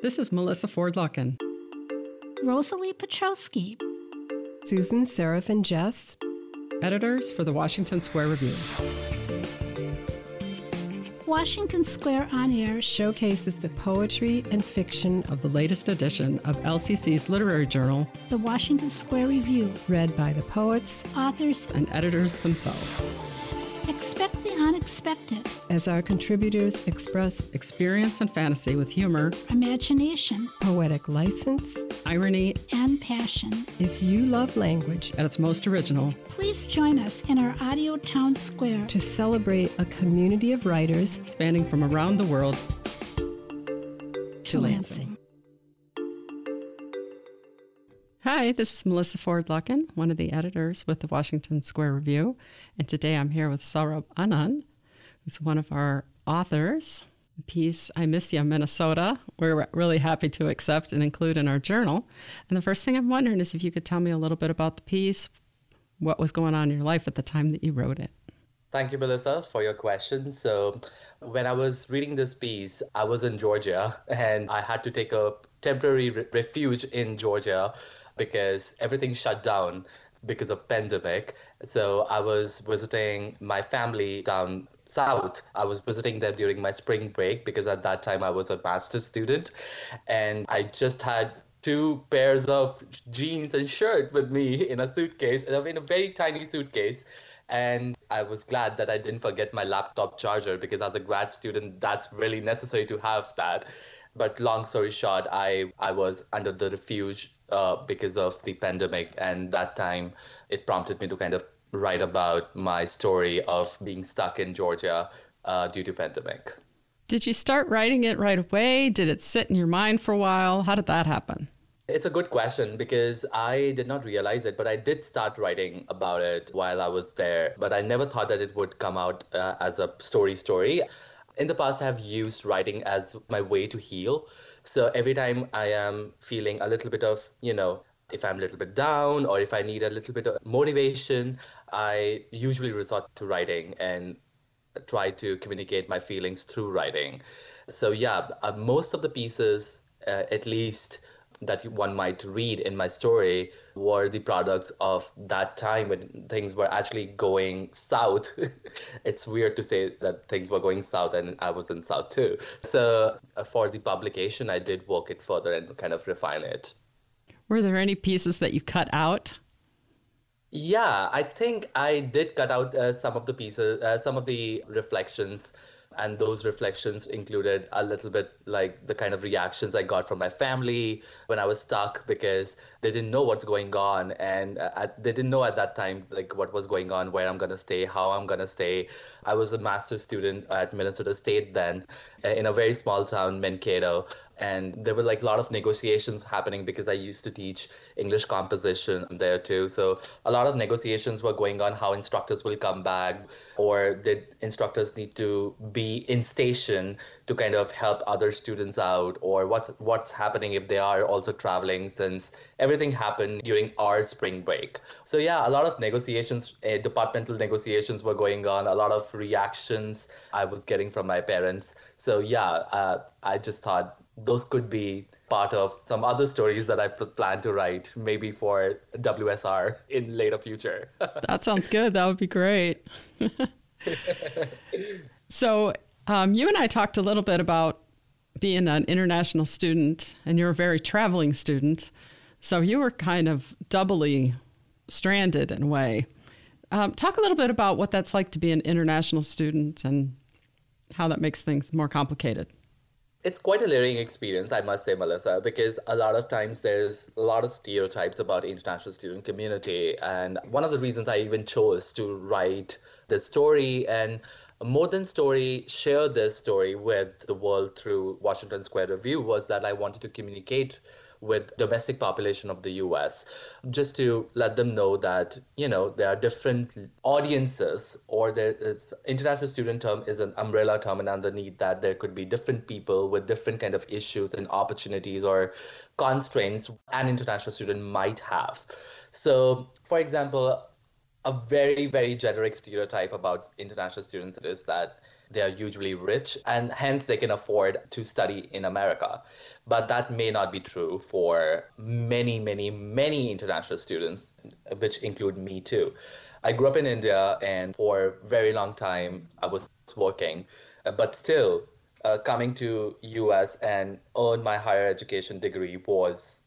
This is Melissa Ford Lucken. Rosalie Petrowski. Susan Seraphin Jess. Editors for the Washington Square Review. Washington Square On Air showcases the poetry and fiction of the latest edition of LCC's literary journal, the Washington Square Review, read by the poets, authors, and editors themselves. Expect the unexpected as our contributors express experience and fantasy with humor, imagination, poetic license, irony, and passion. If you love language at its most original, please join us in our Audio Town Square to celebrate a community of writers spanning from around the world to, to Lansing. Lansing. Hi, this is Melissa Ford Lucken, one of the editors with the Washington Square Review. And today I'm here with Saurabh Anand, who's one of our authors. The piece, I Miss You, Minnesota, we're really happy to accept and include in our journal. And the first thing I'm wondering is if you could tell me a little bit about the piece, what was going on in your life at the time that you wrote it. Thank you, Melissa, for your question. So, when I was reading this piece, I was in Georgia and I had to take a temporary re- refuge in Georgia because everything shut down because of pandemic. So I was visiting my family down south. I was visiting them during my spring break because at that time I was a master's student and I just had two pairs of jeans and shirt with me in a suitcase and I'm in a very tiny suitcase and I was glad that I didn't forget my laptop charger because as a grad student that's really necessary to have that but long story short I I was under the refuge uh, because of the pandemic. And that time it prompted me to kind of write about my story of being stuck in Georgia uh, due to pandemic. Did you start writing it right away? Did it sit in your mind for a while? How did that happen? It's a good question because I did not realize it, but I did start writing about it while I was there. But I never thought that it would come out uh, as a story story. In the past, I have used writing as my way to heal. So every time I am feeling a little bit of, you know, if I'm a little bit down or if I need a little bit of motivation, I usually resort to writing and try to communicate my feelings through writing. So, yeah, uh, most of the pieces, uh, at least that one might read in my story were the products of that time when things were actually going south. it's weird to say that things were going south and I was in south too. So uh, for the publication, I did work it further and kind of refine it. Were there any pieces that you cut out? Yeah, I think I did cut out uh, some of the pieces, uh, some of the reflections and those reflections included a little bit like the kind of reactions I got from my family when I was stuck because they didn't know what's going on. And uh, they didn't know at that time like what was going on where i'm to stay how i'm to stay. I was a master's student at minnesota state then uh, in a very small town mankato and there were like a lot of negotiations happening because i used to teach english composition there too. So a lot of negotiations were going on how instructors will come back or did instructors need to be in station to kind of help other students out or what's what's happening if they are also traveling since everything happened during our spring break. So yeah a lot of negotiations uh, departmental negotiations were going on. A lot of reactions i was getting from my parents. So yeah uh, i just thought those could be part of some other stories that I plan to write, maybe for WSR in later future. that sounds good. That would be great. so, um, you and I talked a little bit about being an international student, and you're a very traveling student. So, you were kind of doubly stranded in a way. Um, talk a little bit about what that's like to be an international student and how that makes things more complicated. It's quite a learning experience, I must say, Melissa, because a lot of times there's a lot of stereotypes about international student community. And one of the reasons I even chose to write this story and more than story, share this story with the world through Washington Square Review was that I wanted to communicate with domestic population of the US just to let them know that you know there are different audiences or there is international student term is an umbrella term and underneath that there could be different people with different kind of issues and opportunities or constraints an international student might have. So for example a very very generic stereotype about international students is that they are usually rich and hence they can afford to study in America. But that may not be true for many, many, many international students, which include me too. I grew up in India and for a very long time I was working, but still uh, coming to US and earn my higher education degree was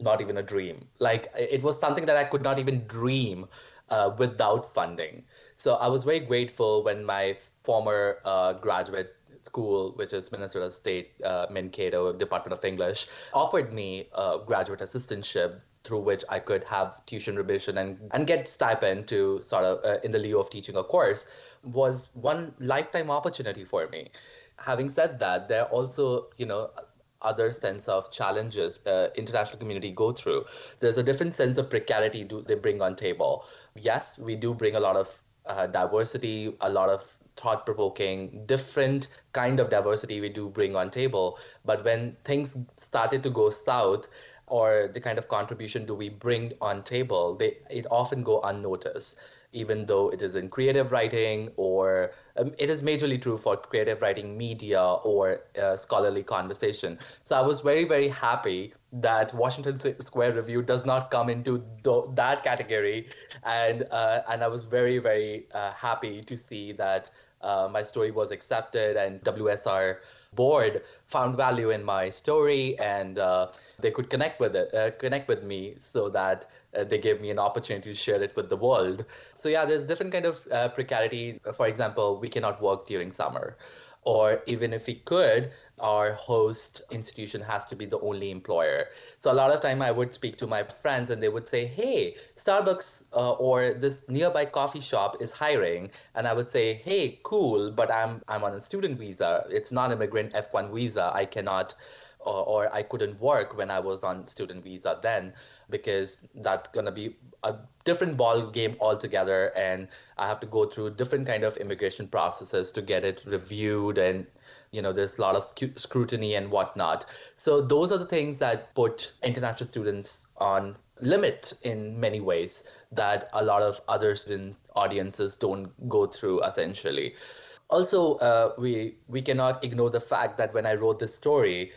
not even a dream. Like it was something that I could not even dream uh, without funding. So I was very grateful when my former uh, graduate school, which is Minnesota State uh, Mankato Department of English, offered me a graduate assistantship through which I could have tuition remission and, and get stipend to sort of uh, in the lieu of teaching a course was one lifetime opportunity for me. Having said that, there are also, you know, other sense of challenges uh, international community go through. There's a different sense of precarity do they bring on table. Yes we do bring a lot of uh, diversity a lot of thought provoking different kind of diversity we do bring on table. But when things started to go south or the kind of contribution do we bring on table they it often go unnoticed even though it is in creative writing or um, it is majorly true for creative writing media or uh, scholarly conversation. So i was very very happy that washington square review does not come into th- that category. And uh, and i was very very uh, happy to see that uh, my story was accepted and wsr board found value in my story and uh, they could connect with it uh, connect with me so that uh, they gave me an opportunity to share it with the world. So yeah there's different kind of uh, precarity. For example we cannot work during summer. Or even if we could our host institution has to be the only employer. So a lot of time i would speak to my friends and they would say hey starbucks uh, or this nearby coffee shop is hiring. And i would say hey cool but i'm i'm on a student visa. It's non-immigrant f1 visa. I cannot or, or I couldn't work when I was on student visa then because that's gonna be a different ball game altogether and I have to go through different kind of immigration processes to get it reviewed and you know there's a lot of scrutiny and whatnot. So those are the things that put international students on limit in many ways that a lot of other students audiences don't go through essentially. Also uh, we we cannot ignore the fact that when i wrote this story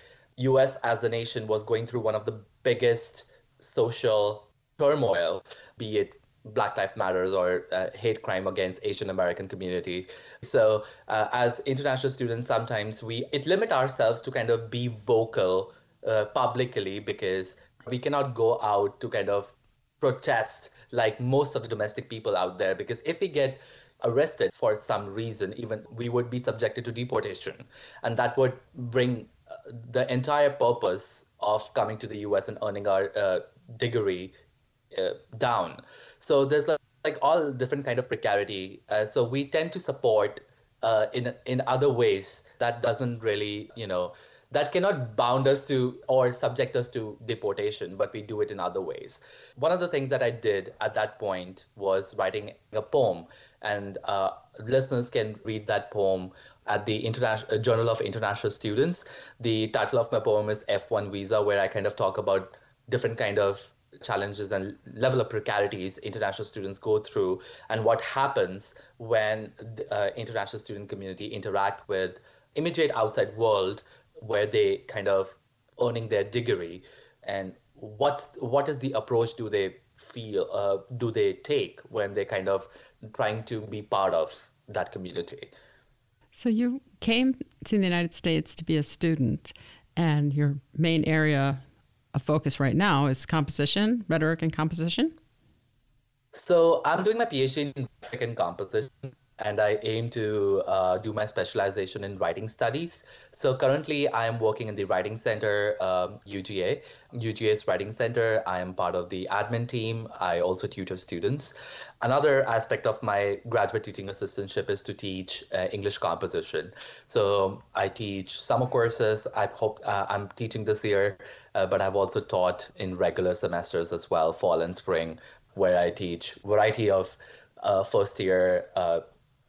US as a nation was going through one of the biggest social turmoil, be it Black Lives Matters or uh, hate crime against Asian American community. So uh, as international students, sometimes we it limit ourselves to kind of be vocal uh, publicly because we cannot go out to kind of protest like most of the domestic people out there because if we get arrested for some reason even we would be subjected to deportation and that would bring the entire purpose of coming to the US and earning our uh, degree uh, down. So there's like, like, all different kind of precarity. Uh, so we tend to support uh, in in other ways that doesn't really you know that cannot bound us to or subject us to deportation, but we do it in other ways. One of the things that I did at that point was writing a poem, and uh, listeners can read that poem at the International uh, Journal of International Students. The title of my poem is F1 Visa, where I kind of talk about different kind of challenges and level of precarities international students go through and what happens when the uh, international student community interact with immediate outside world where they kind of earning their degree and what's what is the approach do they feel uh, do they take when they kind of trying to be part of that community so you came to the United States to be a student, and your main area of focus right now is composition, rhetoric, and composition. So I'm doing my PhD in rhetoric and composition and I aim to uh, do my specialization in writing studies. So currently, I am working in the Writing Center, um, UGA, UGA's Writing Center. I am part of the admin team. I also tutor students. Another aspect of my graduate teaching assistantship is to teach uh, English composition. So I teach summer courses. I hope uh, I'm teaching this year, uh, but I've also taught in regular semesters as well, fall and spring, where I teach variety of uh, first year uh,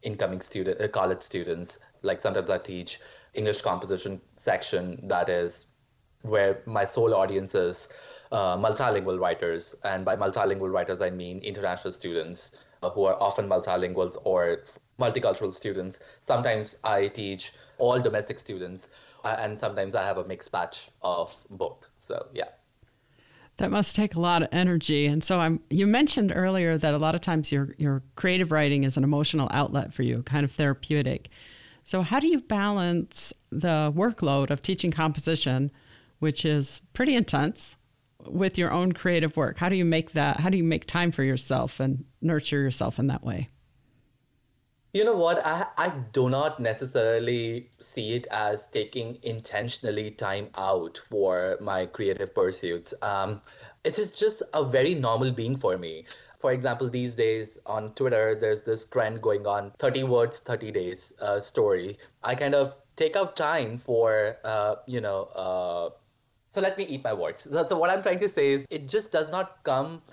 incoming student uh, college students like sometimes i teach english composition section that is where my sole audience is uh, multilingual writers and by multilingual writers i mean international students uh, who are often multilinguals or multicultural students. Sometimes I teach all domestic students, uh, and sometimes I have a mixed batch of both. So, yeah. That must take a lot of energy. And so I'm you mentioned earlier that a lot of times your your creative writing is an emotional outlet for you, kind of therapeutic. So how do you balance the workload of teaching composition, which is pretty intense, with your own creative work? How do you make that how do you make time for yourself and nurture yourself in that way? You know what? I, I do not necessarily see it as taking intentionally time out for my creative pursuits. Um, it is just a very normal being for me. For example, these days on Twitter, there's this trend going on 30 words, 30 days uh, story. I kind of take out time for, uh, you know, uh, so let me eat my words. So, so what I'm trying to say is it just does not come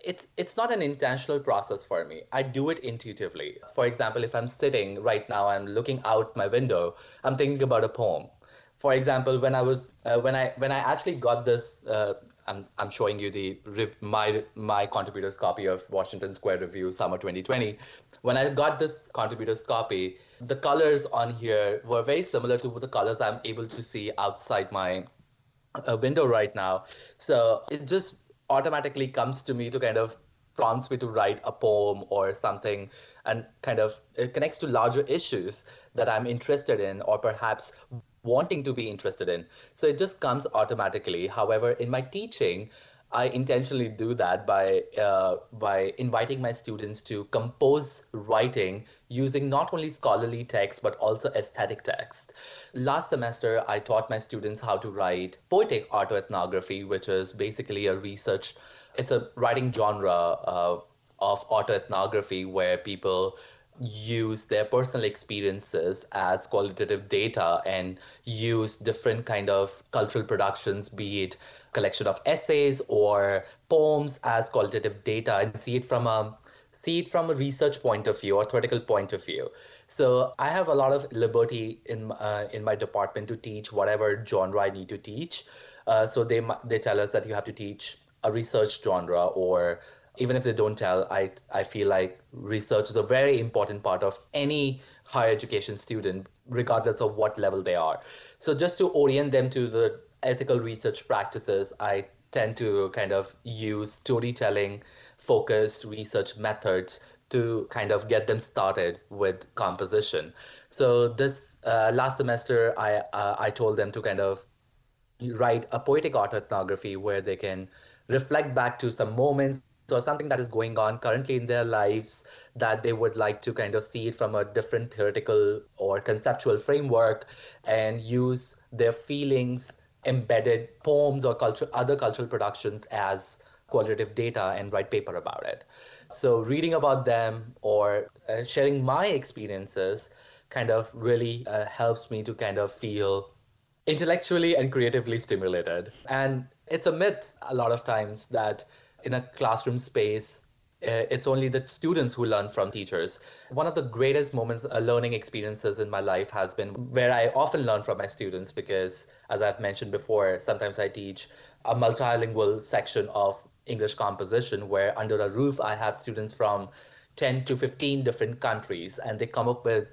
it's it's not an intentional process for me. I do it intuitively. For example if i'm sitting right now i'm looking out my window i'm thinking about a poem. For example when i was uh, when i when i actually got this uh, I'm, I'm showing you the my my contributors copy of washington square review summer 2020 when i got this contributors copy the colors on here were very similar to the colors i'm able to see outside my uh, window right now. So it just automatically comes to me to kind of prompts me to write a poem or something and kind of connects to larger issues that I'm interested in or perhaps wanting to be interested in. So it just comes automatically. However, in my teaching, I intentionally do that by uh, by inviting my students to compose writing using not only scholarly text but also aesthetic text. Last semester, I taught my students how to write poetic autoethnography, which is basically a research. It's a writing genre uh, of autoethnography where people use their personal experiences as qualitative data and use different kind of cultural productions be it collection of essays or poems as qualitative data and see it from a see it from a research point of view or theoretical point of view. So i have a lot of liberty in uh, in my department to teach whatever genre i need to teach. Uh, so they they tell us that you have to teach a research genre or even if they don't tell, I I feel like research is a very important part of any higher education student, regardless of what level they are. So just to orient them to the ethical research practices, I tend to kind of use storytelling focused research methods to kind of get them started with composition. So this uh, last semester, I uh, I told them to kind of write a poetic autoethnography where they can reflect back to some moments or something that is going on currently in their lives that they would like to kind of see it from a different theoretical or conceptual framework and use their feelings embedded poems or culture other cultural productions as qualitative data and write paper about it. So reading about them or uh, sharing my experiences kind of really uh, helps me to kind of feel intellectually and creatively stimulated. And it's a myth a lot of times that in a classroom space uh, it's only the students who learn from teachers. One of the greatest moments, uh, learning experiences in my life has been where I often learn from my students because, as I've mentioned before, sometimes I teach a multilingual section of English composition where under a roof I have students from 10 to 15 different countries and they come up with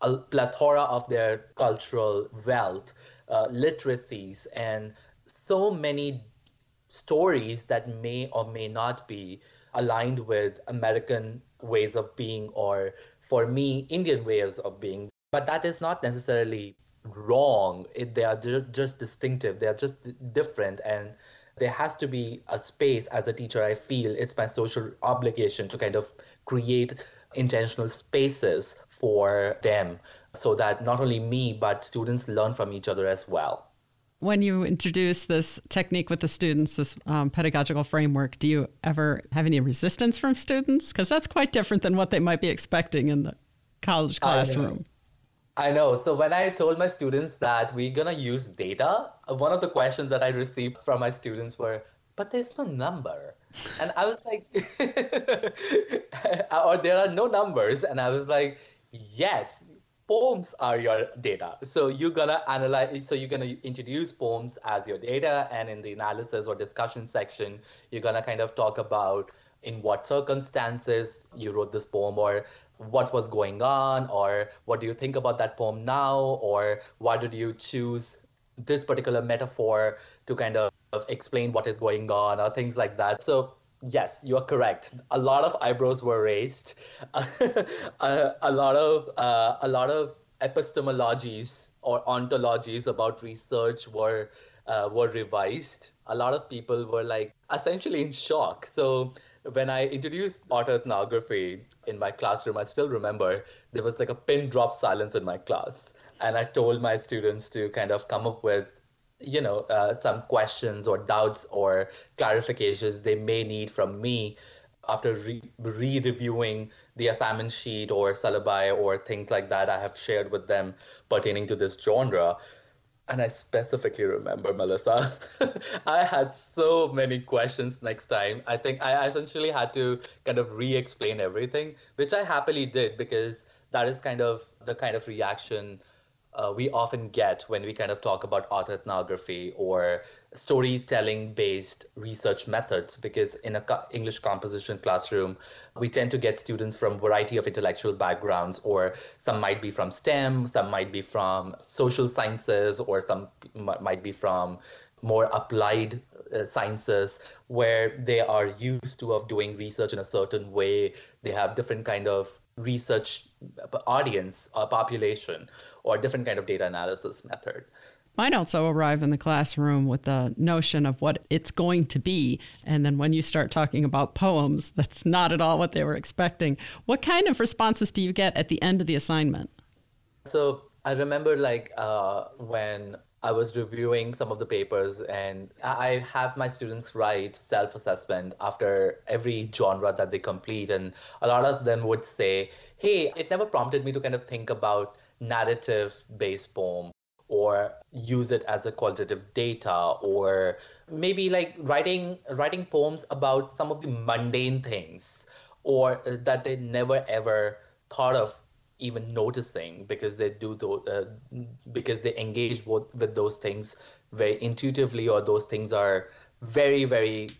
a plethora of their cultural wealth, uh, literacies, and so many stories that may or may not be aligned with American ways of being or for me Indian ways of being. But that is not necessarily wrong. It, they are just distinctive. They are just different. And there has to be a space as a teacher i feel it's my social obligation to kind of create intentional spaces for them so that not only me but students learn from each other as well when you introduce this technique with the students, this um, pedagogical framework, do you ever have any resistance from students? Because that's quite different than what they might be expecting in the college classroom. I know. I know. So when I told my students that we're gonna use data, one of the questions that I received from my students were, "But there's no number," and I was like, "Or there are no numbers," and I was like, "Yes." Poems are your data. So you're gonna analyze, so you're gonna introduce poems as your data, and in the analysis or discussion section, you're gonna kind of talk about in what circumstances you wrote this poem or what was going on or what do you think about that poem now or why did you choose this particular metaphor to kind of explain what is going on or things like that so yes you are correct. A lot of eyebrows were raised. A, a, lot of uh, a lot of epistemologies or ontologies about research were uh, were revised. A lot of people were like essentially in shock. So when I introduced autoethnography in my classroom, I still remember there was like a pin drop silence in my class. And I told my students to kind of come up with, you know, uh, some questions or doubts or clarifications they may need from me after re reviewing the assignment sheet or syllabi or things like that I have shared with them pertaining to this genre. And I specifically remember, Melissa, I had so many questions next time. I think I essentially had to kind of re explain everything, which I happily did because that is kind of the kind of reaction uh, we often get when we kind of talk about autoethnography or storytelling based research methods because in a co- english composition classroom we tend to get students from a variety of intellectual backgrounds or some might be from stem some might be from social sciences or some might be from more applied uh, sciences where they are used to of doing research in a certain way. They have different kind of research audience or population or different kind of data analysis method might also arrive in the classroom with the notion of what it's going to be. And then when you start talking about poems, that's not at all what they were expecting. What kind of responses do you get at the end of the assignment? So I remember like uh, when I was reviewing some of the papers, and I have my students write self assessment after every genre that they complete. And a lot of them would say, Hey, it never prompted me to kind of think about narrative based poem or use it as a qualitative data or maybe like writing writing poems about some of the mundane things or uh, that they never ever thought of even noticing because they do th- uh, because they engage with, with those things very intuitively or those things are very very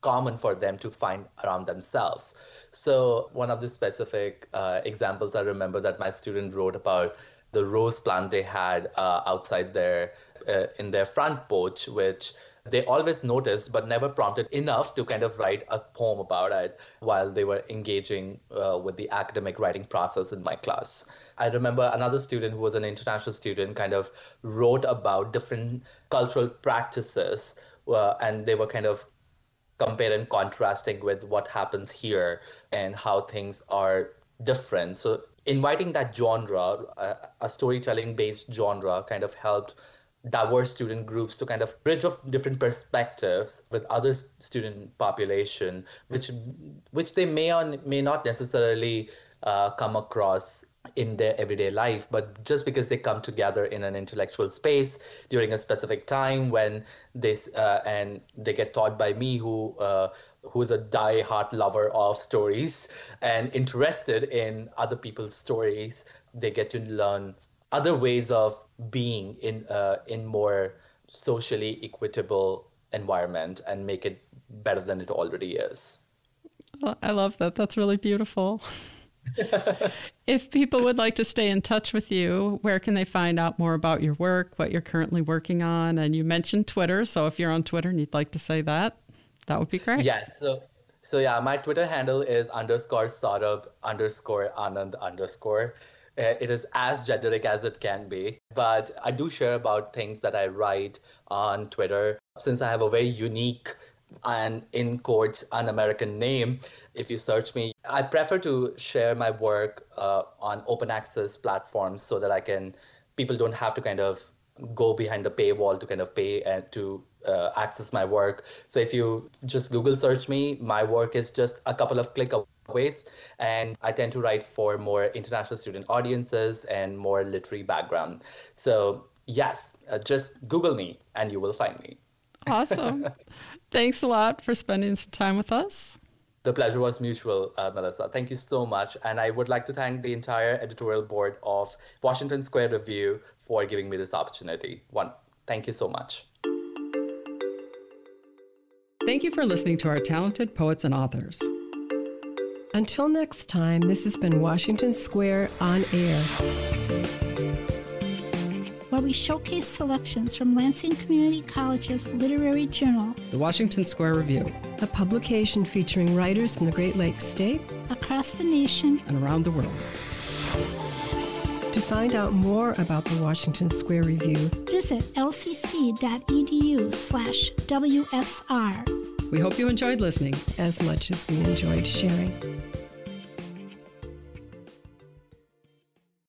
common for them to find around themselves. So one of the specific uh, examples i remember that my student wrote about the rose plant they had uh, outside their uh, in their front porch which they always noticed but never prompted enough to kind of write a poem about it while they were engaging uh, with the academic writing process in my class. I remember another student who was an international student kind of wrote about different cultural practices uh, and they were kind of comparing and contrasting with what happens here and how things are different. So inviting that genre, uh, a storytelling based genre, kind of helped diverse student groups to kind of bridge of different perspectives with other student population which which they may or may not necessarily uh, come across in their everyday life. But just because they come together in an intellectual space during a specific time when this uh, and they get taught by me who uh, who's a die-hard lover of stories and interested in other people's stories they get to learn other ways of being in uh, in more socially equitable environment and make it better than it already is. I love that. That's really beautiful. if people would like to stay in touch with you, where can they find out more about your work, what you're currently working on? And you mentioned Twitter, so if you're on Twitter and you'd like to say that, that would be great. Yes. So so yeah, my Twitter handle is underscore saurabh underscore Anand underscore. Uh, it is as generic as it can be. But I do share about things that I write on Twitter. Since I have a very unique and in quotes an American name, if you search me, I prefer to share my work uh, on open access platforms so that I can people don't have to kind of go behind the paywall to kind of pay and to uh, access my work. So if you just Google search me, my work is just a couple of click ways. And I tend to write for more international student audiences and more literary background. So, yes, uh, just Google me and you will find me. Awesome. Thanks a lot for spending some time with us. The pleasure was mutual, uh, Melissa. Thank you so much. And I would like to thank the entire editorial board of Washington Square Review for giving me this opportunity. One, thank you so much. Thank you for listening to our talented poets and authors. Until next time, this has been Washington Square on Air. where we showcase selections from Lansing Community College's literary journal The Washington Square Review, a publication featuring writers from the Great Lakes State. across the nation. and around the world. To find out more about the Washington Square Review, Visit lcc.edu slash WSR. We hope you enjoyed listening. as much as we enjoyed sharing.